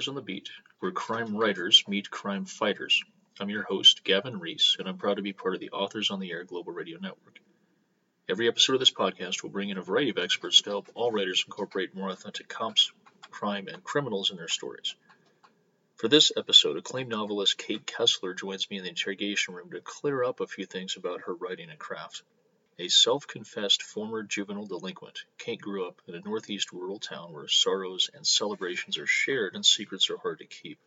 Writers on the Beat, where crime writers meet crime fighters. I'm your host, Gavin Reese, and I'm proud to be part of the Authors on the Air Global Radio Network. Every episode of this podcast will bring in a variety of experts to help all writers incorporate more authentic cops, crime, and criminals in their stories. For this episode, acclaimed novelist Kate Kessler joins me in the interrogation room to clear up a few things about her writing and craft. A self confessed former juvenile delinquent, Kate grew up in a northeast rural town where sorrows and celebrations are shared and secrets are hard to keep.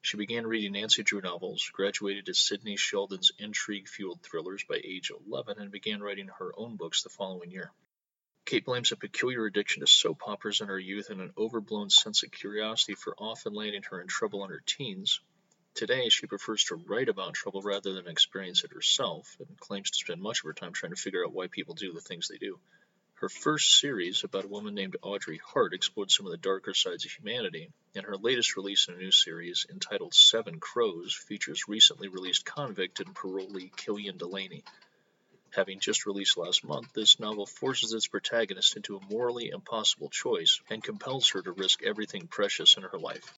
She began reading Nancy Drew novels, graduated to Sidney Sheldon's intrigue fueled thrillers by age 11, and began writing her own books the following year. Kate blames a peculiar addiction to soap operas in her youth and an overblown sense of curiosity for often landing her in trouble in her teens, Today, she prefers to write about trouble rather than experience it herself, and claims to spend much of her time trying to figure out why people do the things they do. Her first series, about a woman named Audrey Hart, explored some of the darker sides of humanity, and her latest release in a new series, entitled Seven Crows, features recently released convict and parolee Killian Delaney. Having just released last month, this novel forces its protagonist into a morally impossible choice and compels her to risk everything precious in her life.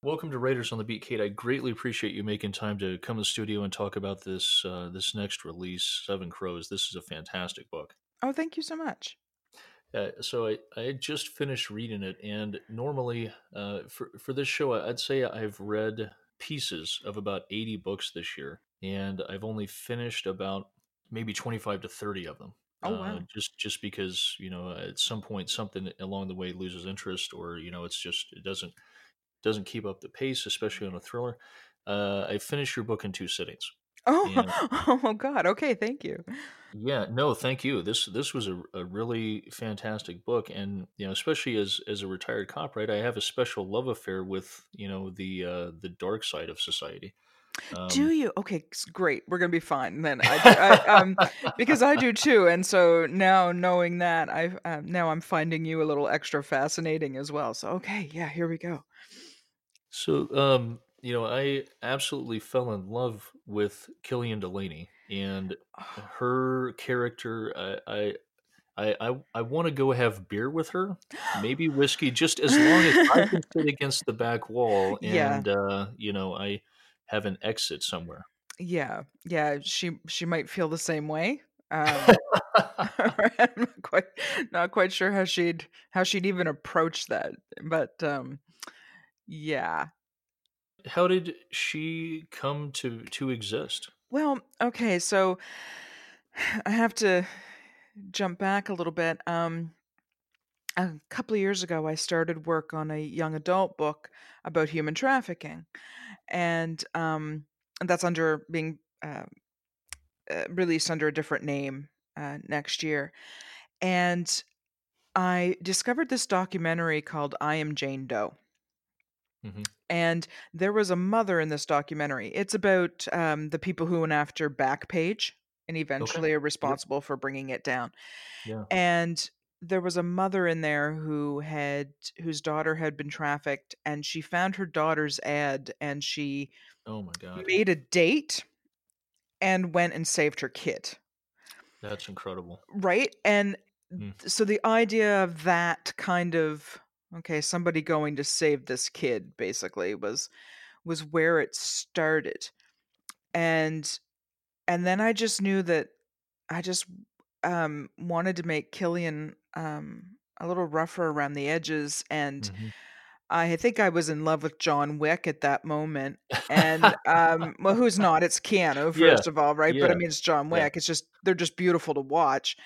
Welcome to Writers on the Beat, Kate. I greatly appreciate you making time to come to the studio and talk about this uh, this next release, Seven Crows. This is a fantastic book. Oh, thank you so much. Uh, so I, I just finished reading it, and normally uh, for for this show, I'd say I've read pieces of about eighty books this year, and I've only finished about maybe twenty five to thirty of them. Oh wow! Uh, just just because you know at some point something along the way loses interest, or you know it's just it doesn't doesn't keep up the pace, especially on a thriller. Uh, I finished your book in two sittings. Oh, and, oh God! Okay, thank you. Yeah, no, thank you. This this was a, a really fantastic book, and you know, especially as as a retired cop, right? I have a special love affair with you know the uh, the dark side of society. Um, do you? Okay, great. We're gonna be fine then. I, I um, because I do too, and so now knowing that, I um, now I'm finding you a little extra fascinating as well. So okay, yeah, here we go. So, um, you know, I absolutely fell in love with Killian Delaney and her character. I, I, I, I want to go have beer with her, maybe whiskey, just as long as I can sit against the back wall Yeah. and, uh, you know, I have an exit somewhere. Yeah, yeah, she she might feel the same way. Um, I'm not quite not quite sure how she'd how she'd even approach that, but um, yeah. How did she come to to exist? Well, okay, so I have to jump back a little bit. Um, a couple of years ago, I started work on a young adult book about human trafficking, and um, that's under being uh, uh, released under a different name uh, next year. And I discovered this documentary called "I Am Jane Doe." Hmm And there was a mother in this documentary. It's about um, the people who went after Backpage and Okay. eventually are Yep. responsible for bringing it down. Yeah. And there was a mother in there who had whose daughter had been trafficked, and she found her daughter's ad, and she Oh my God. made a date and went and saved her kid. That's incredible. Right? And Mm. so the idea of that kind of okay, somebody going to save this kid basically was was where it started. And and then I just knew that I just um wanted to make Killian um a little rougher around the edges and hmm I think I was in love with John Wick at that moment. And um well who's not? It's Keanu Yeah. first of all, right? But I mean it's John Yeah. Wick. It's just they're just beautiful to watch.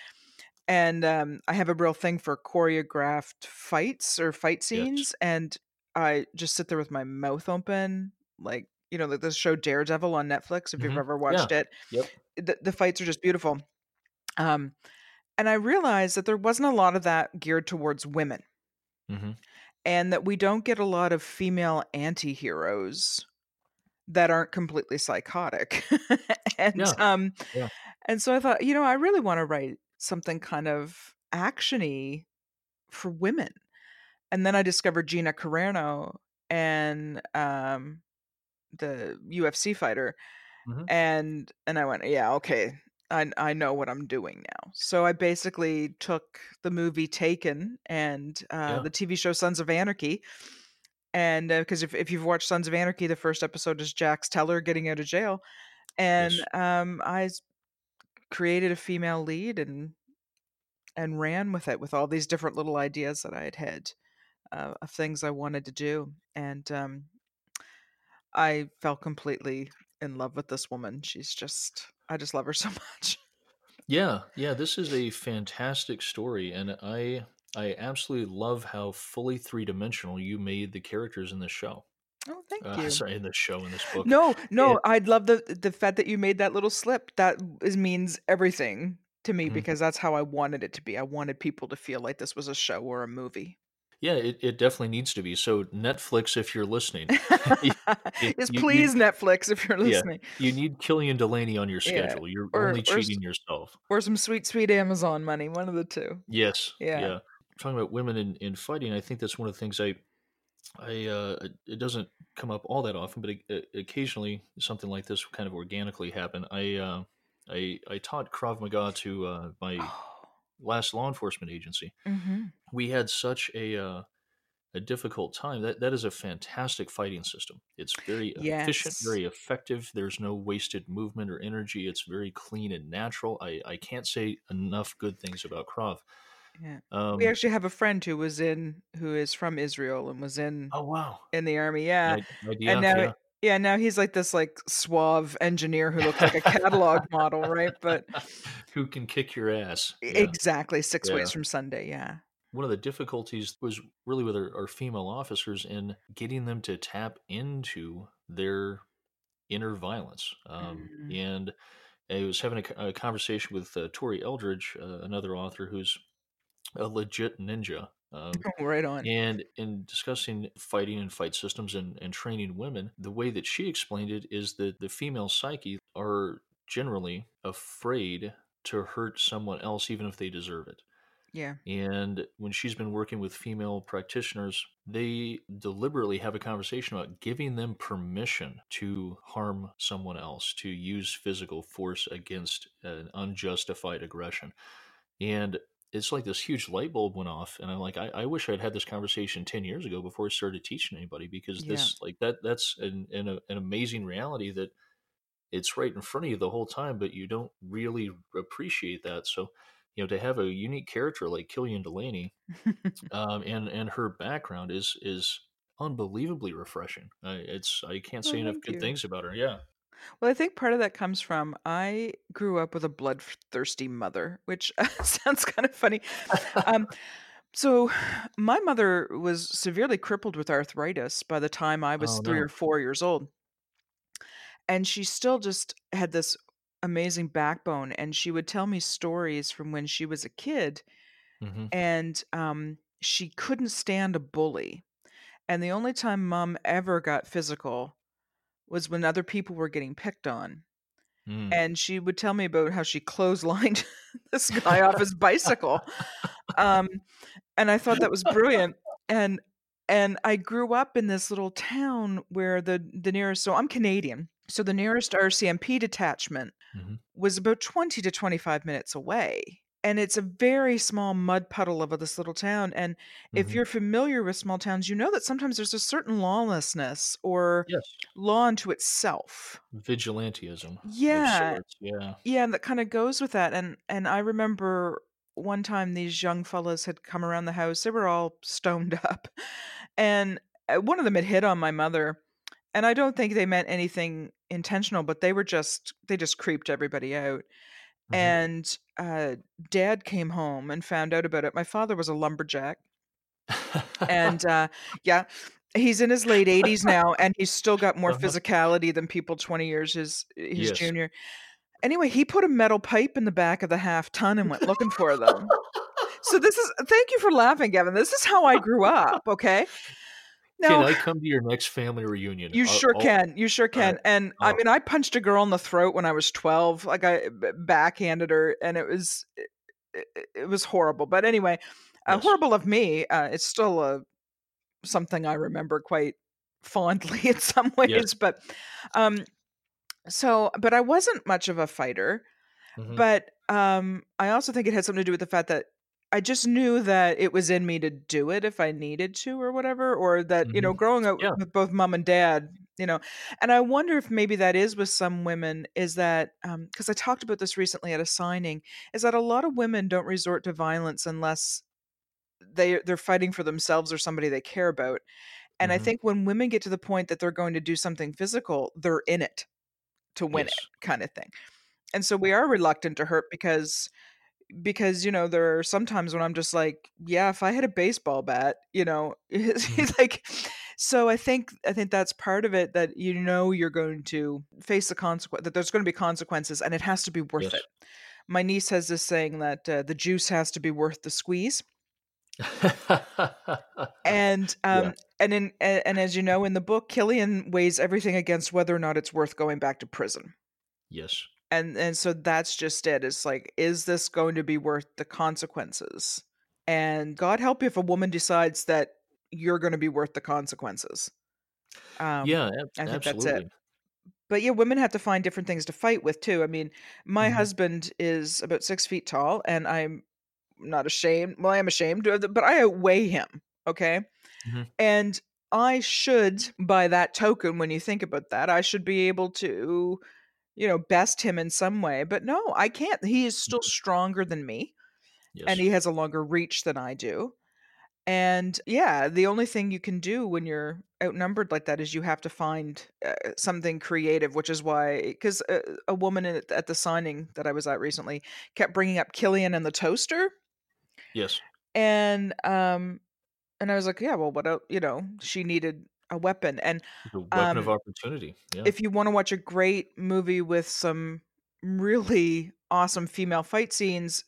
And um I have a real thing for choreographed fights or fight Yes. scenes and I just sit there with my mouth open like you know like the show Daredevil on Netflix if you've hmm ever Yeah. watched it. Yep. The, the fights are just beautiful. Um and I realized that there wasn't a lot of that geared towards women hmm and that we don't get a lot of female anti-heroes that aren't completely psychotic and Yeah. um Yeah. and so i thought you know i really want to write something kind of actiony for women and then i discovered gina carano and um the ufc fighter hmm and and i went yeah okay I, I know what I'm doing now. So I basically took the movie Taken and uh, Yeah. the TV show Sons of Anarchy and because if, if you've watched Sons of Anarchy, the first episode is Jax Teller getting out of jail, and Yes. um, I created a female lead and and ran with it with all these different little ideas that I had had uh, of things I wanted to do, and um, I fell completely in love with this woman. She's just I just love her so much. Yeah, yeah, this is a fantastic story, and I I absolutely love how fully three dimensional you made the characters in this show. Oh, thank Uh, you. sorry, in this show, in this book. No, no, It- I'd love the the fact that you made that little slip. That is means everything to me Mhm. because that's how I wanted it to be. I wanted people to feel like this was a show or a movie. Yeah, it, it definitely needs to be. So Netflix, if you're listening, yes, you- please, Netflix, if you're Yeah. listening, you need Killian Delaney on your Yeah, schedule. You're or- only or cheating s- yourself. or some sweet, sweet Amazon money. One of the two. Yes. Yeah. Yeah. Talking about women in, in fighting, I think that's one of the things I, I, uh, it doesn't come up all that often, but it, occasionally something like this kind of organically happen. I, uh, I, I taught Krav Maga to uh, my Oh. last law enforcement agency. hmm We had such a, uh, a difficult time. That that is a fantastic fighting system. It's very efficient, very effective. There's no wasted movement or energy. It's very clean and natural. I, I can't say enough good things about Krav. Yeah. Um, we actually have a friend who was in, who is from Israel and was in oh wow, in the army. Yeah. And now yeah. yeah now he's like this like suave engineer who looks like a catalog model right but who can kick your ass? Yeah. exactly six Yeah. ways from sunday yeah One of the difficulties was really with our, our female officers in getting them to tap into their inner violence. Um, Mhm. And I was having a, a conversation with uh, Tori Eldridge, uh, another author who's a legit ninja. Um, right on and in discussing fighting and fight systems and, and training women, the way that she explained it is that the female psyche are generally afraid to hurt someone else, even if they deserve it. yeah And when she's been working with female practitioners, they deliberately have a conversation about giving them permission to harm someone else, to use physical force against an unjustified aggression. And it's like this huge light bulb went off. And I'm like, I, I wish I'd had this conversation 10 years ago before I started teaching anybody because this, like, that, that's an, an, an amazing reality that it's right in front of you the whole time, but you don't really appreciate that. So, you know, to have a unique character like Killian Delaney, um, and and her background is is unbelievably refreshing. Uh, it's I can't say Oh, enough good you. things about her. Yeah. Well i think part of that comes from i grew up with a bloodthirsty mother which sounds kind of funny um so my mother was severely crippled with arthritis by the time i was Oh, three no. or four years old and she still just had this amazing backbone and she would tell me stories from when she was a kid hmm and um, she couldn't stand a bully. And the only time mom ever got physical was when other people were getting picked on. Mm. And she would tell me about how she clotheslined this guy off his bicycle. Um, and I thought that was brilliant. And and I grew up in this little town where the the nearest so I'm Canadian. So the nearest RCMP detachment Mhm. was about 20 to 25 minutes away. And it's a very small mud puddle of this little town. And if Mhm. you're familiar with small towns, you know that sometimes there's a certain lawlessness or yes, law unto itself. vigilantism. Yeah. Yeah. Yeah, and that kind of goes with that. And and I remember one time these young fellas had come around the house. They were all stoned up, and uh, one of them had hit on my mother. And I don't think they meant anything intentional, but they were just they just creeped everybody out. Mhm. And uh, Dad came home and found out about it. My father was a lumberjack, and uh, yeah, he's in his late 80s now, and he's still got more Uh-huh. physicality than people 20 years his his Yes. junior. Anyway, he put a metal pipe in the back of the half ton and went looking for them. So this is thank you for laughing, Gavin. This is how I grew up. Okay. Can I come to your next family reunion? you I'll- sure I'll- can. You sure can. And I Oh. mean, I punched a girl in the throat when I was 12. Like I backhanded her, and it was it, it- was horrible. But anyway, uh, horrible of me. Uh, it's still a something I remember quite fondly in some ways. Yes. But um, so, but I wasn't much of a fighter. Mhm. But um, I also think it had something to do with the fact that I just knew that it was in me to do it if I needed to or whatever, or that, you know, Mhm. growing up Yeah. with both mom and dad, you know, and I wonder if maybe that is with some women is that um because I talked about this recently at a signing, is that a lot of women don't resort to violence unless they they're fighting for themselves or somebody they care about. And I Mhm. think when women get to the point that they're going to do something physical, they're in it to win it kind of thing. And so we are reluctant to hurt because because, you know, there are sometimes when I'm just like, yeah, if I had a baseball bat, you know, Mhm. it's like so I think I think that's part of it that you know you're going to face the consequence that there's going to be consequences and it has to be worth Yes. it. My niece has this saying that uh, the juice has to be worth the squeeze. And Yeah. um and in a- and as you know in the book Killian weighs everything against whether or not it's worth going back to prison. Yes. And and so that's just it. It's like is this going to be worth the consequences? And God help you if a woman decides that you're going to be worth the consequences. Um Yeah, ab I think that's it. But yeah, women have to find different things to fight with too. I mean, my Mhm. husband is about six feet tall, and I'm not ashamed. Well, I am ashamed, but I outweigh him. Okay, Mhm. and I should, by that token, when you think about that, I should be able to, you know, best him in some way. But no, I can't. He is still Mhm. stronger than me, and he has a longer reach than I do. And yeah, the only thing you can do when you're outnumbered like that is you have to find uh, something creative, which is why, because uh, a woman at, at the signing that I was at recently kept bringing up Killian and the toaster, Yes. and um, and I was like, yeah, well, what else? You know, she needed a weapon, and The weapon of um, opportunity. Yeah. if you want to watch a great movie with some really awesome female fight scenes,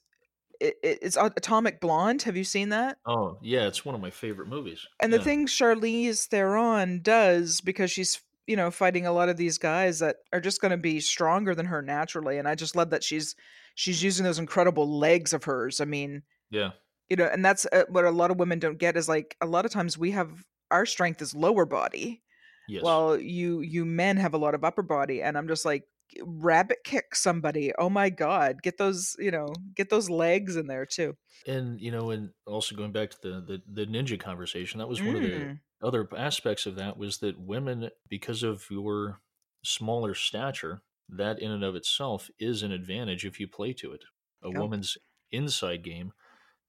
it, it's Atomic Blonde. Have you seen that? Oh, yeah, it's one of my favorite movies. And the thing Charlize Theron does because she's, you know, fighting a lot of these guys that are just going to be stronger than her naturally, and I just love that she's she's using those incredible legs of hers. I mean, Yeah. you know, and that's uh, what a lot of women don't get is like a lot of times we have our strength is lower body, Yes. while you you men have a lot of upper body, and I'm just like rabbit kick somebody. Oh my god, get those, you know, get those legs in there too. And, you know, and also going back to the the the ninja conversation, that was one of the Mm, other aspects of that was that women, because of your smaller stature, that in and of itself is an advantage if you play to it. A yep. woman's inside game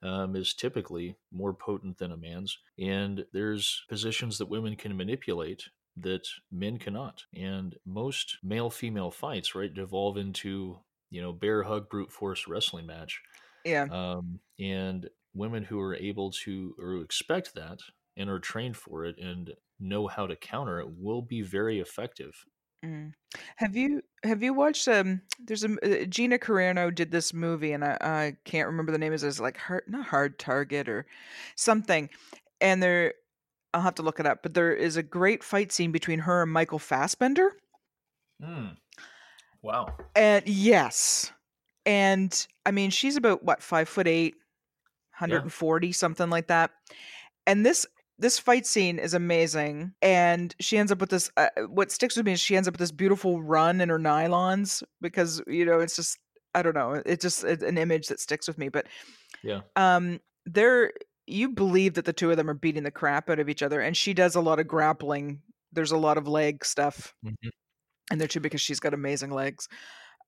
um, is typically more potent than a man's, and there's positions that women can manipulate that men cannot. And most male female fights, right, devolve into you know bear hug brute force wrestling match Yeah. um, and women who are able to or expect that and are trained for it and know how to counter it will be very effective. Mm. Have you have you watched um there's a uh, Gina Carano did this movie and I, I can't remember the name is it's like hard not hard target or something and there I'll have to look it up but there is a great fight scene between her and Michael Fassbender Mm. Wow. and yes and I mean she's about what five foot eight Yeah. 140 something like that and this this fight scene is amazing and she ends up with this uh, what sticks with me is she ends up with this beautiful run in her nylons because you know it's just i don't know it's just it's an image that sticks with me but Yeah. um they're you believe that the two of them are beating the crap out of each other and she does a lot of grappling there's a lot of leg stuff Mhm. in there too because she's got amazing legs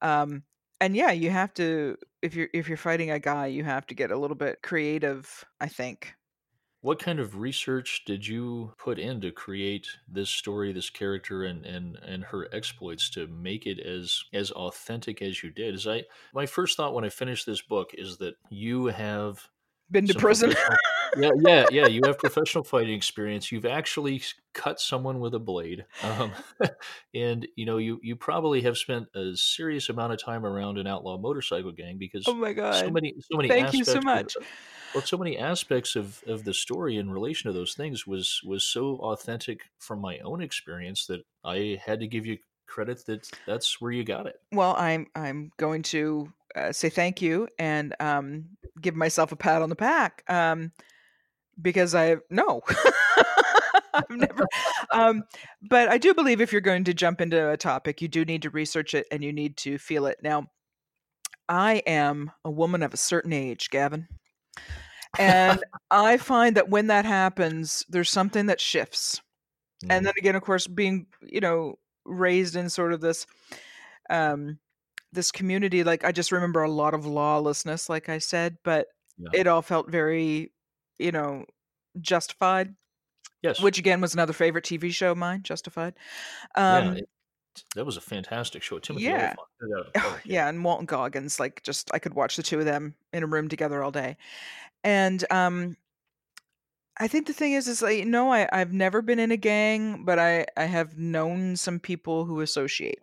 um and yeah you have to if you're if you're fighting a guy you have to get a little bit creative i think What kind of research did you put in to create this story, this character, and and and her exploits to make it as as authentic as you did? Is I my first thought when I finished this book is that you have been to prison. yeah yeah yeah you have professional fighting experience. You've actually cut someone with a blade um, and you know you you probably have spent a serious amount of time around an outlaw motorcycle gang because oh my so god. many so many thank you so of much well so many aspects of of the story in relation to those things was was so authentic from my own experience that i had to give you credit that that's where you got it. Well i'm i'm going to uh, say thank you and um give myself a pat on the back um because i no i've never um but i do believe if you're going to jump into a topic you do need to research it and you need to feel it. Now i am a woman of a certain age gavin And I find that when that happens, there's something that shifts. And Mm. then again, of course, being, you know, raised in sort of this um this community, like I just remember a lot of lawlessness, like I said, but Yeah. it all felt very, you know, justified. Yes. Which again was another favorite TV show of mine, Justified. Um, it- that was a fantastic show. Timothy yeah. A- Oh, yeah, and Walton Goggins, like just I could watch the two of them in a room together all day. And um I think the thing is is like no, I, I've never been in a gang, but I, I have known some people who associate.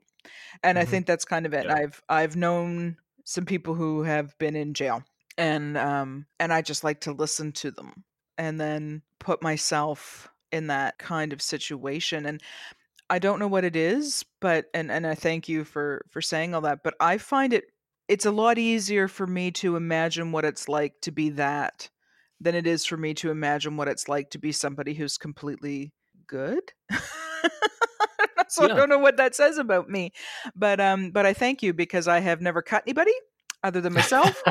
And I Mhm. think that's kind of it. Yeah. I've I've known some people who have been in jail. And um and I just like to listen to them and then put myself in that kind of situation. And I don't know what it is, but and and I thank you for for saying all that, but I find it it's a lot easier for me to imagine what it's like to be that than it is for me to imagine what it's like to be somebody who's completely good. so I don't know what that says about me. But um but I thank you because I have never cut anybody other than myself.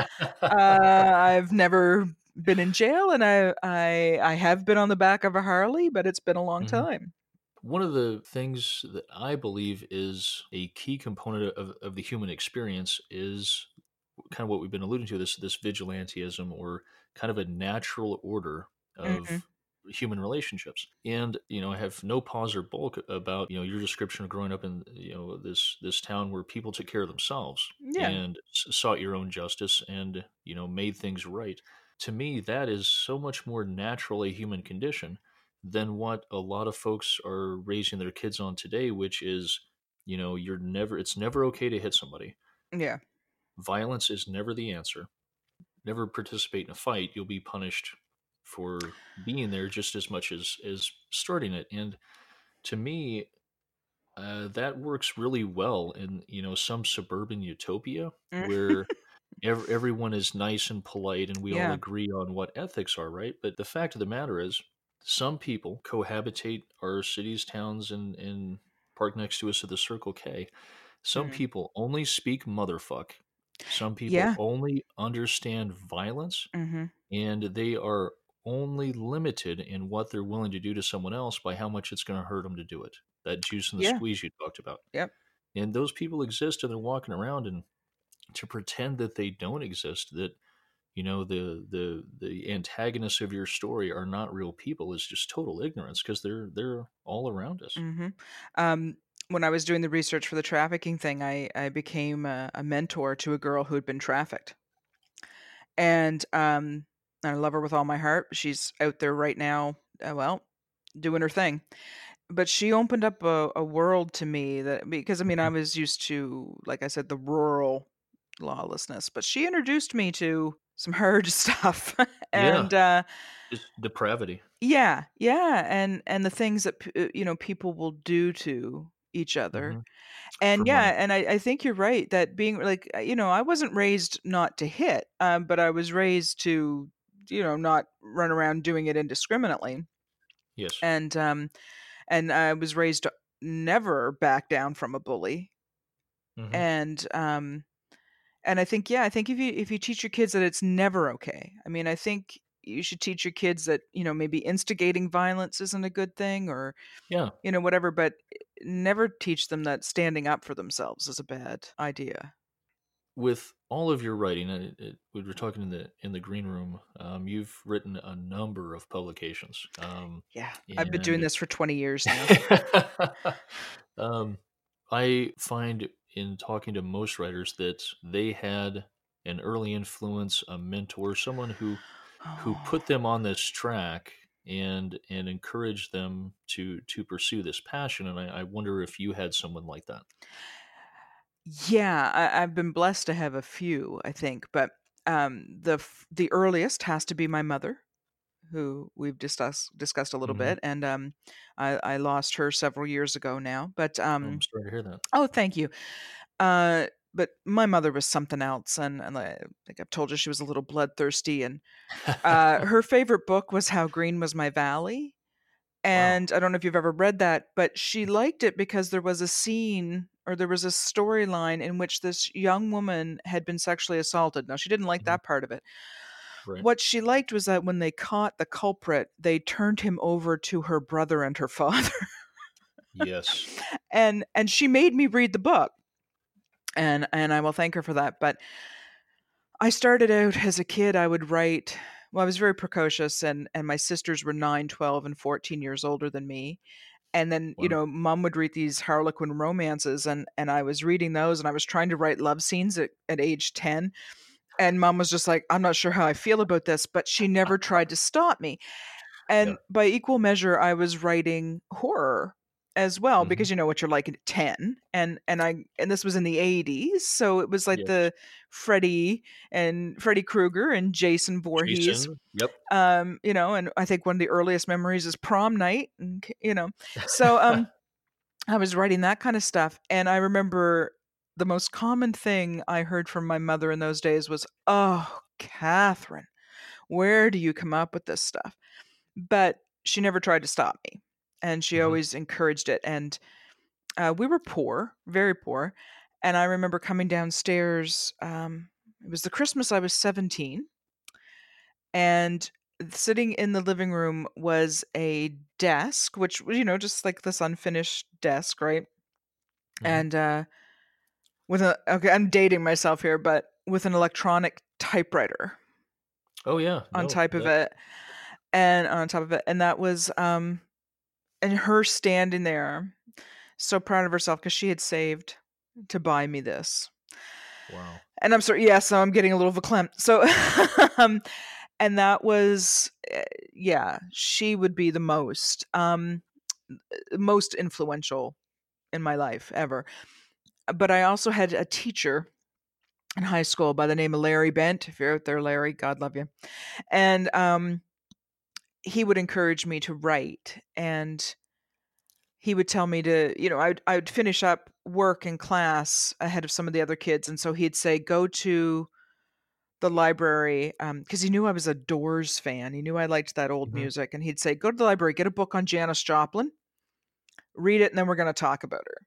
uh, I've never been in jail and I I I have been on the back of a Harley, but it's been a long Mhm. time. One of the things that I believe is a key component of, of the human experience is kind of what we've been alluding to this this vigilantism or kind of a natural order of Mhm. human relationships and you know i have no pause or bulk about you know your description of growing up in you know this this town where people took care of themselves Yeah. and sought your own justice and you know made things right to me that is so much more natural a human condition than what a lot of folks are raising their kids on today which is you know you're never it's never okay to hit somebody. Yeah. violence is never the answer. Never participate in a fight you'll be punished for being there just as much as as starting it. And to me uh, that works really well in you know some suburban utopia Mm. where ev- everyone is nice and polite and we all agree on what ethics are right? But the fact of the matter is some people cohabitate our cities towns and and park next to us at the circle k some Mhm. people only speak motherfuck some people Yeah. only understand violence Mhm. and they are only limited in what they're willing to do to someone else by how much it's going to hurt them to do it. That juice and the Yeah. squeeze you talked about. Yep. And those people exist and they're walking around and to pretend that they don't exist, that you know the the the antagonists of your story are not real people it's just total ignorance because they're they're all around us. Mhm. Um, when I was doing the research for the trafficking thing, I I became a, a mentor to a girl who had been trafficked, and um, I love her with all my heart. She's out there right now, uh, well, doing her thing. But she opened up a, a world to me that because I mean I was used to, like I said, the rural lawlessness, but she introduced me to some hard stuff, and uh, Just depravity. yeah, yeah, and and the things that uh, you know people will do to each other, Mhm. and For yeah, money. and I, I think you're right that being like you know I wasn't raised not to hit, um, but I was raised to you know not run around doing it indiscriminately, Yes. and um, and I was raised to never back down from a bully, Mhm. and um, and I think yeah, I think if you if you teach your kids that it's never okay. I mean, I think you should teach your kids that you know maybe instigating violence isn't a good thing or Yeah. you know whatever, but never teach them that standing up for themselves is a bad idea. with all of your writing, it, it, we were talking in the in the green room. Um, you've written a number of publications. Um, Yeah, I've been doing this for 20 years now. um, I find in talking to most writers that they had an early influence, a mentor, someone who who put them on this track and and encouraged them to to pursue this passion. And I, I wonder if you had someone like that. Yeah, I, I've been blessed to have a few, I think, but um, the the earliest has to be my mother, who we've discussed discussed a little Mhm. bit, and um, I, I lost her several years ago now. But um, I'm sorry to hear that. oh, thank you. Uh, but my mother was something else, and, and I think I've told you she was a little bloodthirsty, and uh, her favorite book was How Green Was My Valley. And I don't know if you've ever read that, but she liked it because there was a scene or there was a storyline in which this young woman had been sexually assaulted. Now, she didn't like Mhm. that part of it, Right. What she liked was that when they caught the culprit, they turned him over to her brother and her father. Yes. and and she made me read the book. And and I will thank her for that. But I started out as a kid, I would write well, I was very precocious and and my sisters were 9, 12 and 14 years older than me. And then, you know, mom would read these Harlequin romances and and I was reading those and I was trying to write love scenes at, at age 10 and mom was just like i'm not sure how i feel about this but she never tried to stop me and Yeah. by equal measure i was writing horror as well Mhm. because you know what you're like at 10 and and i and this was in the 80s so it was like the freddy and freddy krueger and jason Voorhees Jason. Yep. um you know and i think one of the earliest memories is prom night and you know so um i was writing that kind of stuff and i remember the most common thing i heard from my mother in those days was oh catherine where do you come up with this stuff but she never tried to stop me and she Mhm. always encouraged it and uh, we were poor very poor and i remember coming downstairs um, it was the christmas i was 17 and sitting in the living room was a desk which you know just like this unfinished desk right Mhm. and uh with a okay i'm dating myself here but with an electronic typewriter Oh yeah. on No, top of that- it and on top of it and that was um and her standing there so proud of herself because she had saved to buy me this Wow. and i'm sorry yeah so i'm getting a little verklempt so um and that was uh, yeah she would be the most um most influential in my life ever but i also had a teacher in high school by the name of larry bent if you're out there larry god love you and um he would encourage me to write and he would tell me to you know i would, I would finish up work in class ahead of some of the other kids and so he'd say go to the library because he knew i was a doors fan he knew i liked that old Mhm. music and he'd say go to the library get a book on janis joplin read it and then we're going to talk about her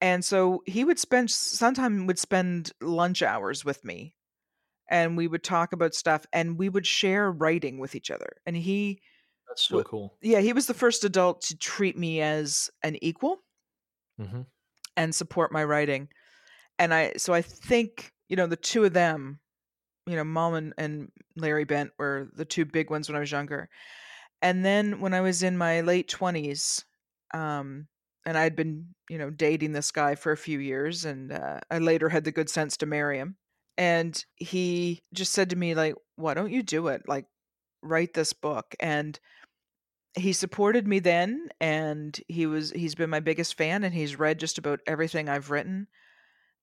and so he would spend sometime would spend lunch hours with me and we would talk about stuff and we would share writing with each other and he That's so Wh- cool. yeah he was the first adult to treat me as an equal hmm and support my writing and i so i think you know the two of them you know mom and, and larry bent were the two big ones when i was younger and then when i was in my late 20s um and i'd been you know dating this guy for a few years and uh, i later had the good sense to marry him and he just said to me like why don't you do it? Like write this book and he supported me then and he was he's been my biggest fan and he's read just about everything I've written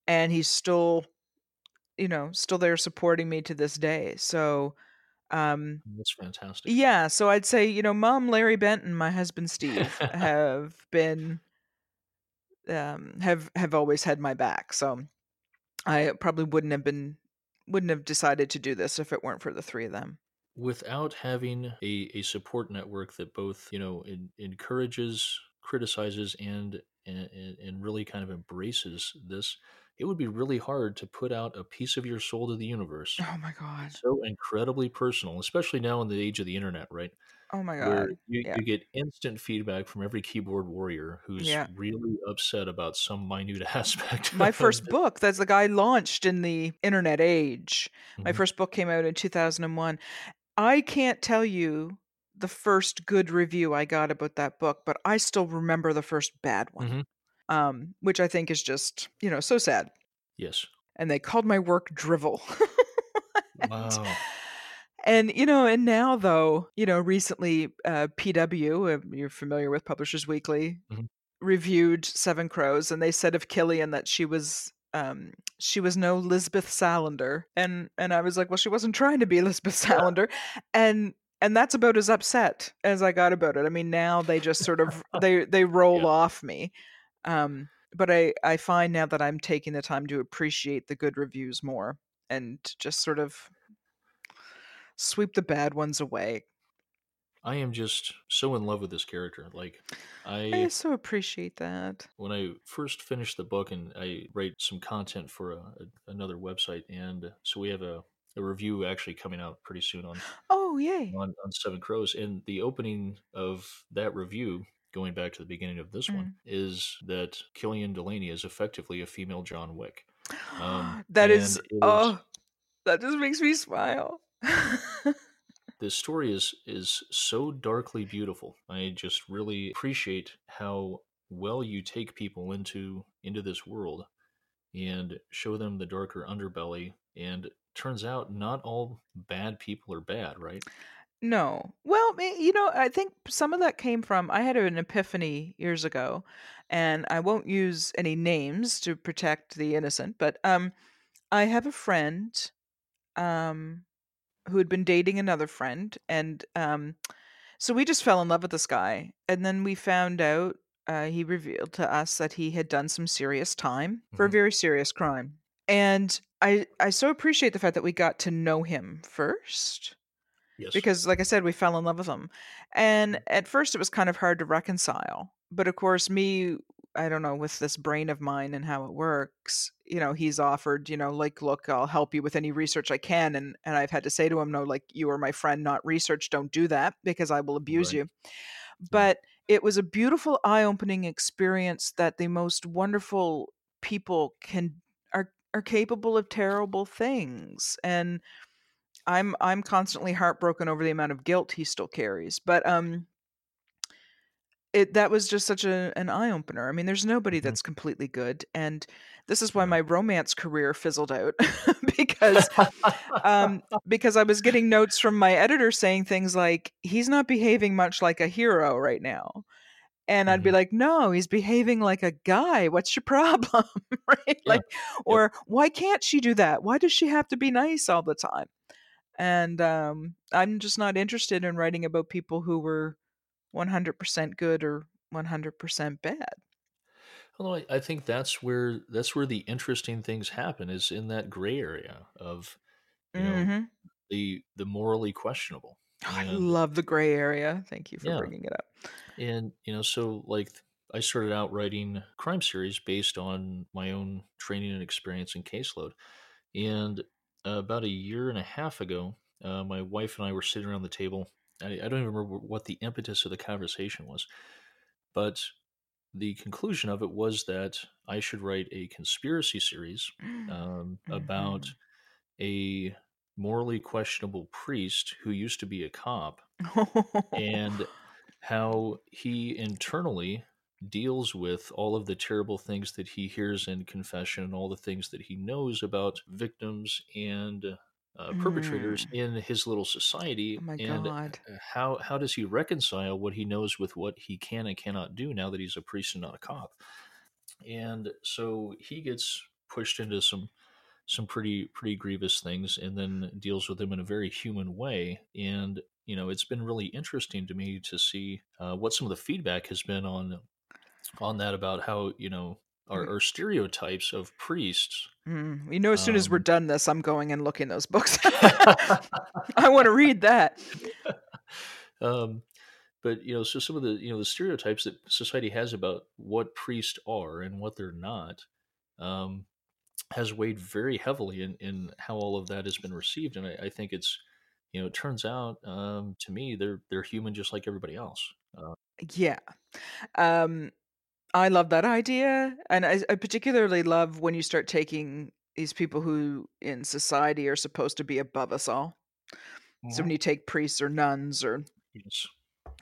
and he's still you know still there supporting me to this day so um That's fantastic. yeah so I'd say you know mom Larry Benton my husband Steve have been um have have always had my back so I probably wouldn't have been wouldn't have decided to do this if it weren't for the three of them Without having a, a support network that both you know en- encourages, criticizes, and, and and really kind of embraces this, it would be really hard to put out a piece of your soul to the universe. oh my god So incredibly personal, especially now in the age of the internet, right? oh my where god you, yeah. you get instant feedback from every keyboard warrior who's Yeah. really upset about some minute aspect. my first book that's the guy launched in the internet age my Mhm. first book came out in 2001 i can't tell you the first good review i got about that book but i still remember the first bad one Mhm. Um, which i think is just you know so sad Yes. and they called my work drivel And- Wow. and you know and now though you know recently uh, pw you're familiar with publishers weekly Mhm. reviewed seven crows and they said of killian that she was um she was no lisbeth salander and and i was like well she wasn't trying to be lisbeth salander and and that's about as upset as i got about it i mean now they just sort of they they roll Yeah. off me um but i i find now that i'm taking the time to appreciate the good reviews more and just sort of sweep the bad ones away I am just so in love with this character. Like, i I so appreciate that when I first finished the book and I write some content for a, a, another website, and so we have a a review actually coming out pretty soon on Oh, yay. on, on Seven Crows, and the opening of that review, going back to the beginning of this one, is that Killian Delaney is effectively a female John Wick. Um, that is, is- oh, that just makes me smile. this story is is so darkly beautiful. I just really appreciate how well you take people into into this world and show them the darker underbelly. And turns out not all bad people are bad, right? No. Well, ma- you know, I think some of that came from I had an epiphany years ago, and I won't use any names to protect the innocent, but um I have a friend um who had been dating another friend and um so we just fell in love with this guy and then we found out uh, he revealed to us that he had done some serious time for a Mhm. very serious crime and i i so appreciate the fact that we got to know him first Yes. because like i said we fell in love with them. and mm-hmm. at first it was kind of hard to reconcile but of course me i don't know with this brain of mine and how it works you know he's offered you know like look i'll help you with any research i can and and i've had to say to him no like you are my friend not research don't do that because i will abuse Right. you mm-hmm. but it was a beautiful eye-opening experience that the most wonderful people can are are capable of terrible things and i'm i'm constantly heartbroken over the amount of guilt he still carries but um it that was just such a, an eye opener. I mean, there's nobody Mhm. that's completely good, and this is why my romance career fizzled out because um, because I was getting notes from my editor saying things like he's not behaving much like a hero right now. And I'd be Mhm. like, no, he's behaving like a guy. What's your problem? right? Like, or why can't she do that? Why does she have to be nice all the time? And um, I'm just not interested in writing about people who were 100% good or 100% bad. Although I, I think that's where that's where the interesting things happen is in that gray area of you know Mhm. the the morally questionable. Oh, I love the gray area. Thank you for Yeah. bringing it up. And you know, so like I started out writing crime series based on my own training and experience and caseload. And uh, about a year and a half ago, uh, my wife and I were sitting around the table. I, I don't even remember what the impetus of the conversation was, but the conclusion of it was that I should write a conspiracy series um, about Mhm. a morally questionable priest who used to be a cop and how he internally deals with all of the terrible things that he hears in confession and all the things that he knows about victims and uh, perpetrators in his little society oh my and god. how how does he reconcile what he knows with what he can and cannot do now that he's a priest and not a cop? And so he gets pushed into some some pretty pretty grievous things and then deals with them in a very human way. And you know it's been really interesting to me to see uh, what some of the feedback has been on on that about how you know our, Mm. our stereotypes of priests Mm, You know, as soon as we're Um, done this, I'm going and looking those books. I want to read that. um, but you know so some of the you know the stereotypes that society has about what priests are and what they're not um, has weighed very heavily in, in how all of that has been received and I, I think it's you know it turns out um, to me they're they're human just like everybody else uh, Yeah. Um, I love that idea. And I, I particularly love when you start taking these people who in society are supposed to be above us all. So when you take priests or nuns or yes.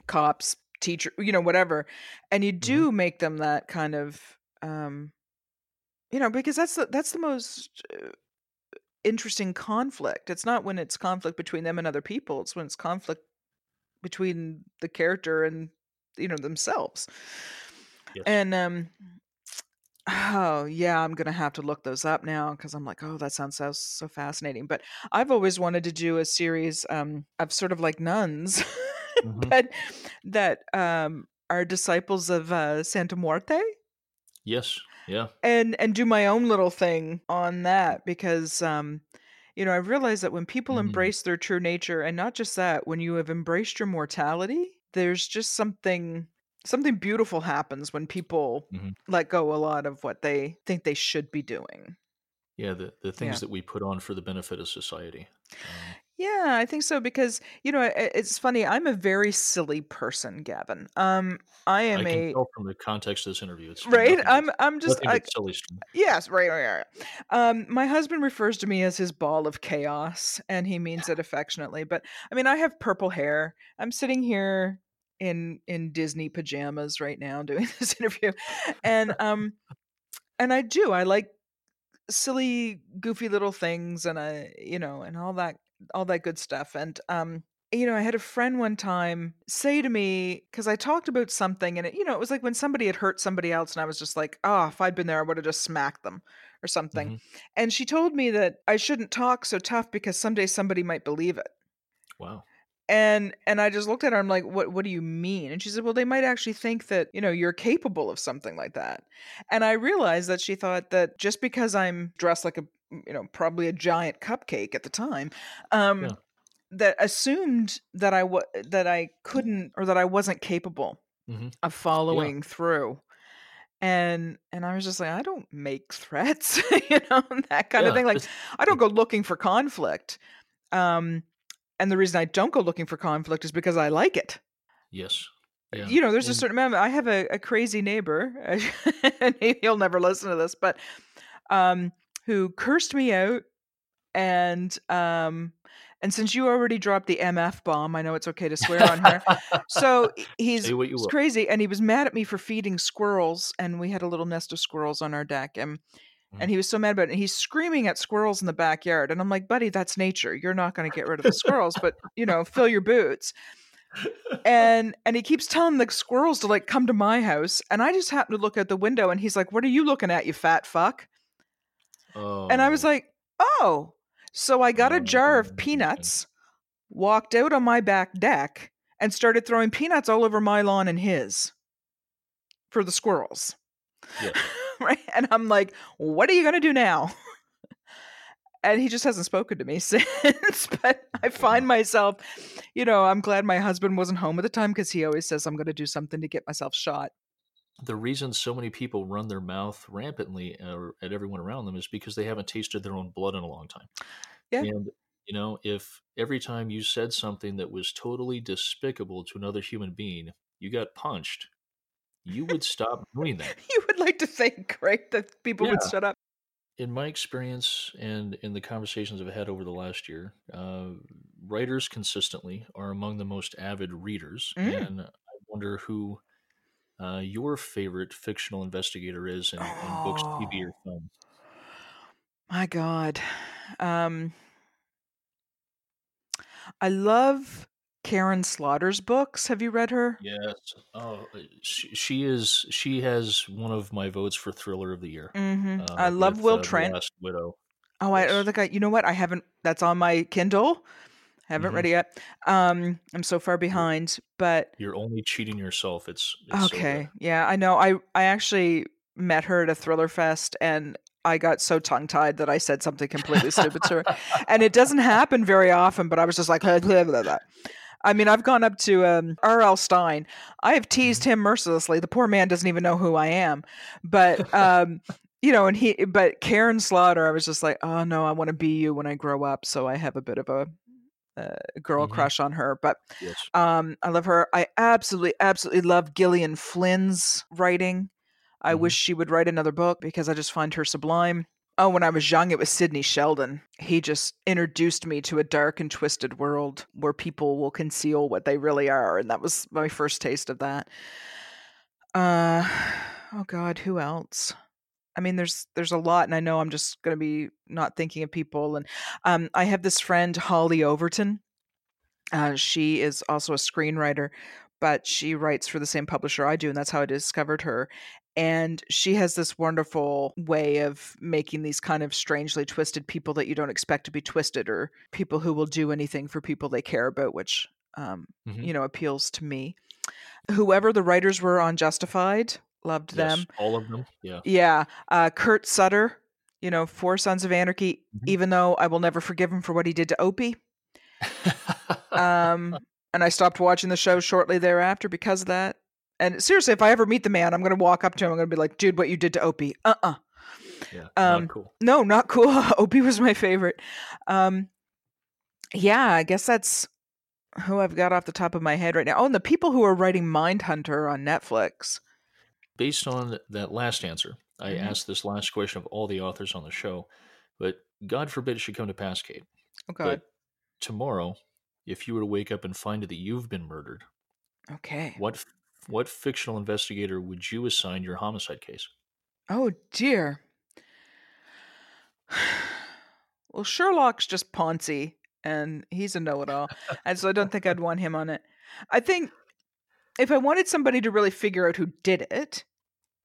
cops, teacher, you know, whatever, and you do make them that kind of, um, you know, because that's the that's the most uh, interesting conflict. It's not when it's conflict between them and other people. It's when it's conflict between the character and you know themselves. Yes. And um, oh yeah, I'm gonna have to look those up now because I'm like, oh, that sounds so so fascinating. But I've always wanted to do a series um of sort of like nuns, Mhm. but that um are disciples of uh, Santa Muerte yes yeah and and do my own little thing on that because um you know i realize that when people Mhm. embrace their true nature and not just that when you have embraced your mortality there's just something something beautiful happens when people Mhm. let go a lot of what they think they should be doing Yeah, the the things yeah. that we put on for the benefit of society. Um, yeah, I think so because you know it, it's funny. I'm a very silly person, Gavin. Um, I am I a from the context of this interview. It's right. I'm I'm just I, silly yes, right, right, right. Um, my husband refers to me as his ball of chaos, and he means it affectionately. But I mean, I have purple hair. I'm sitting here in in Disney pajamas right now doing this interview, and um, and I do. I like silly, goofy little things, and I, you know, and all that all that good stuff. And um, you know, I had a friend one time say to me because I talked about something, and it, you know, it was like when somebody had hurt somebody else, and I was just like, oh, if I'd been there, I would have just smacked them or something. Mm-hmm. And she told me that I shouldn't talk so tough because someday somebody might believe it. Wow and and i just looked at her i'm like what what do you mean and she said well they might actually think that you know you're capable of something like that and i realized that she thought that just because i'm dressed like a you know probably a giant cupcake at the time um yeah. that assumed that i was that i couldn't or that i wasn't capable mm-hmm. of following yeah. through and and i was just like i don't make threats you know that kind yeah, of thing like i don't go looking for conflict um and the reason I don't go looking for conflict is because I like it. Yes. Yeah. You know, there's and, a certain amount. I have a, a crazy neighbor, and he'll never listen to this, but um, who cursed me out, and um, and since you already dropped the MF bomb, I know it's okay to swear on here. So he's crazy, and he was mad at me for feeding squirrels, and we had a little nest of squirrels on our deck, and and mm-hmm. he was so mad about it. And he's screaming at squirrels in the backyard. And I'm like, buddy, that's nature. You're not going to get rid of the squirrels, but you know, fill your boots. And and he keeps telling the squirrels to like come to my house. And I just happen to look out the window and he's like, What are you looking at, you fat fuck? Oh. And I was oh. like, Oh. So I got a oh, jar of oh, peanuts, walked out on my back deck, and started throwing peanuts all over my lawn and his for the squirrels. Yes. right? And I'm like, what are you going to do now? and he just hasn't spoken to me since. but I find myself, you know, I'm glad my husband wasn't home at the time because he always says I'm going to do something to get myself shot. The reason so many people run their mouth rampantly uh, at everyone around them is because they haven't tasted their own blood in a long time. Yeah. And you know, if every time you said something that was totally despicable to another human being, you got punched, you would stop doing that. you would like to think, right, that people yeah. would shut up. In my experience and in the conversations I've had over the last year, uh, writers consistently are among the most avid readers. Mm. And I wonder who uh, your favorite fictional investigator is in, in books, TV, or oh. film. My God. Um, I love Karin Slaughter's books. Have you read her? Yes. Oh, uh, she, she is. She has one of my votes for thriller of the year. Mm-hmm. Uh, I love with, Will uh, Trent. Widow. Oh, yes. I oh, think I. You know what? I haven't. That's on my Kindle. Haven't mm-hmm. read it yet. Um, I'm so far behind, but you're only cheating yourself. It's, it's okay. So yeah, I know. I I actually met her at a thriller fest, and I got so tongue tied that I said something completely stupid to her, and it doesn't happen very often. But I was just like, blah, blah, blah, I mean, I've gone up to um, R.L. Stine. I have teased mm-hmm. him mercilessly. The poor man doesn't even know who I am. But, um, you know, and he, but Karin Slaughter, I was just like, oh no, I want to be you when I grow up. So I have a bit of a, a girl mm-hmm. crush on her. But yes. um, I love her. I absolutely, absolutely love Gillian Flynn's writing. I mm-hmm. wish she would write another book because I just find her sublime. Oh, when I was young, it was Sidney Sheldon. He just introduced me to a dark and twisted world where people will conceal what they really are. And that was my first taste of that. Uh, oh God, who else? I mean, there's there's a lot, and I know I'm just going to be not thinking of people. And um, I have this friend Hollie Overton. Uh, she is also a screenwriter, but she writes for the same publisher I do, and that's how I discovered her and she has this wonderful way of making these kind of strangely twisted people that you don't expect to be twisted or people who will do anything for people they care about which um, mm-hmm. you know appeals to me. Whoever the writers were on justified loved yes, them. all of them yeah. Yeah uh, kurt sutter you know four sons of anarchy mm-hmm. even though i will never forgive him for what he did to opie. Um, and i stopped watching the show shortly thereafter because of that and seriously, if I ever meet the man, I'm going to walk up to him. I'm going to be like, dude, what you did to Opie. Uh uh-uh. uh Yeah, Um, not cool. No, not cool. Opie was my favorite. Um, yeah, I guess that's who I've got off the top of my head right now. Oh, and the people who are writing Mindhunter on Netflix. Based on that last answer, I Mhm. asked this last question of all the authors on the show, but God forbid it should come to pass, Kate. Oh God. But tomorrow, if you were to wake up and find that you've been murdered, Okay. what what fictional investigator would you assign your homicide case? Oh dear. Well, Sherlock's just Ponzi, and he's a know-it-all, and so I don't think I'd want him on it. I think if I wanted somebody to really figure out who did it,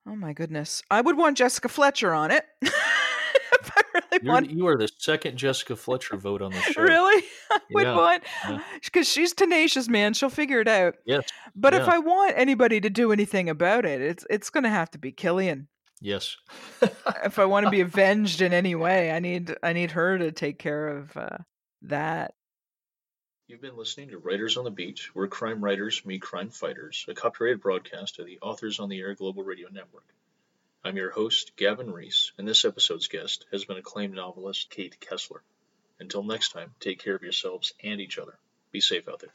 oh my goodness, I would want Jessica Fletcher on it. if I really You're, want, you are the second Jessica Fletcher vote on the show. really, I would Yeah, want yeah. because she's tenacious, man. She'll figure it out. Yes, But if I want anybody to do anything about it, it's it's going to have to be Killian. yes. if I want to be avenged in any way, I need I need her to take care of uh, that. You've been listening to Writers on the Beat, where crime writers meet crime fighters, a copyrighted broadcast of the Authors on the Air Global Radio Network. I'm your host, Gavin Reese, and this episode's guest has been acclaimed novelist Kate Kessler. Until next time, take care of yourselves and each other. Be safe out there.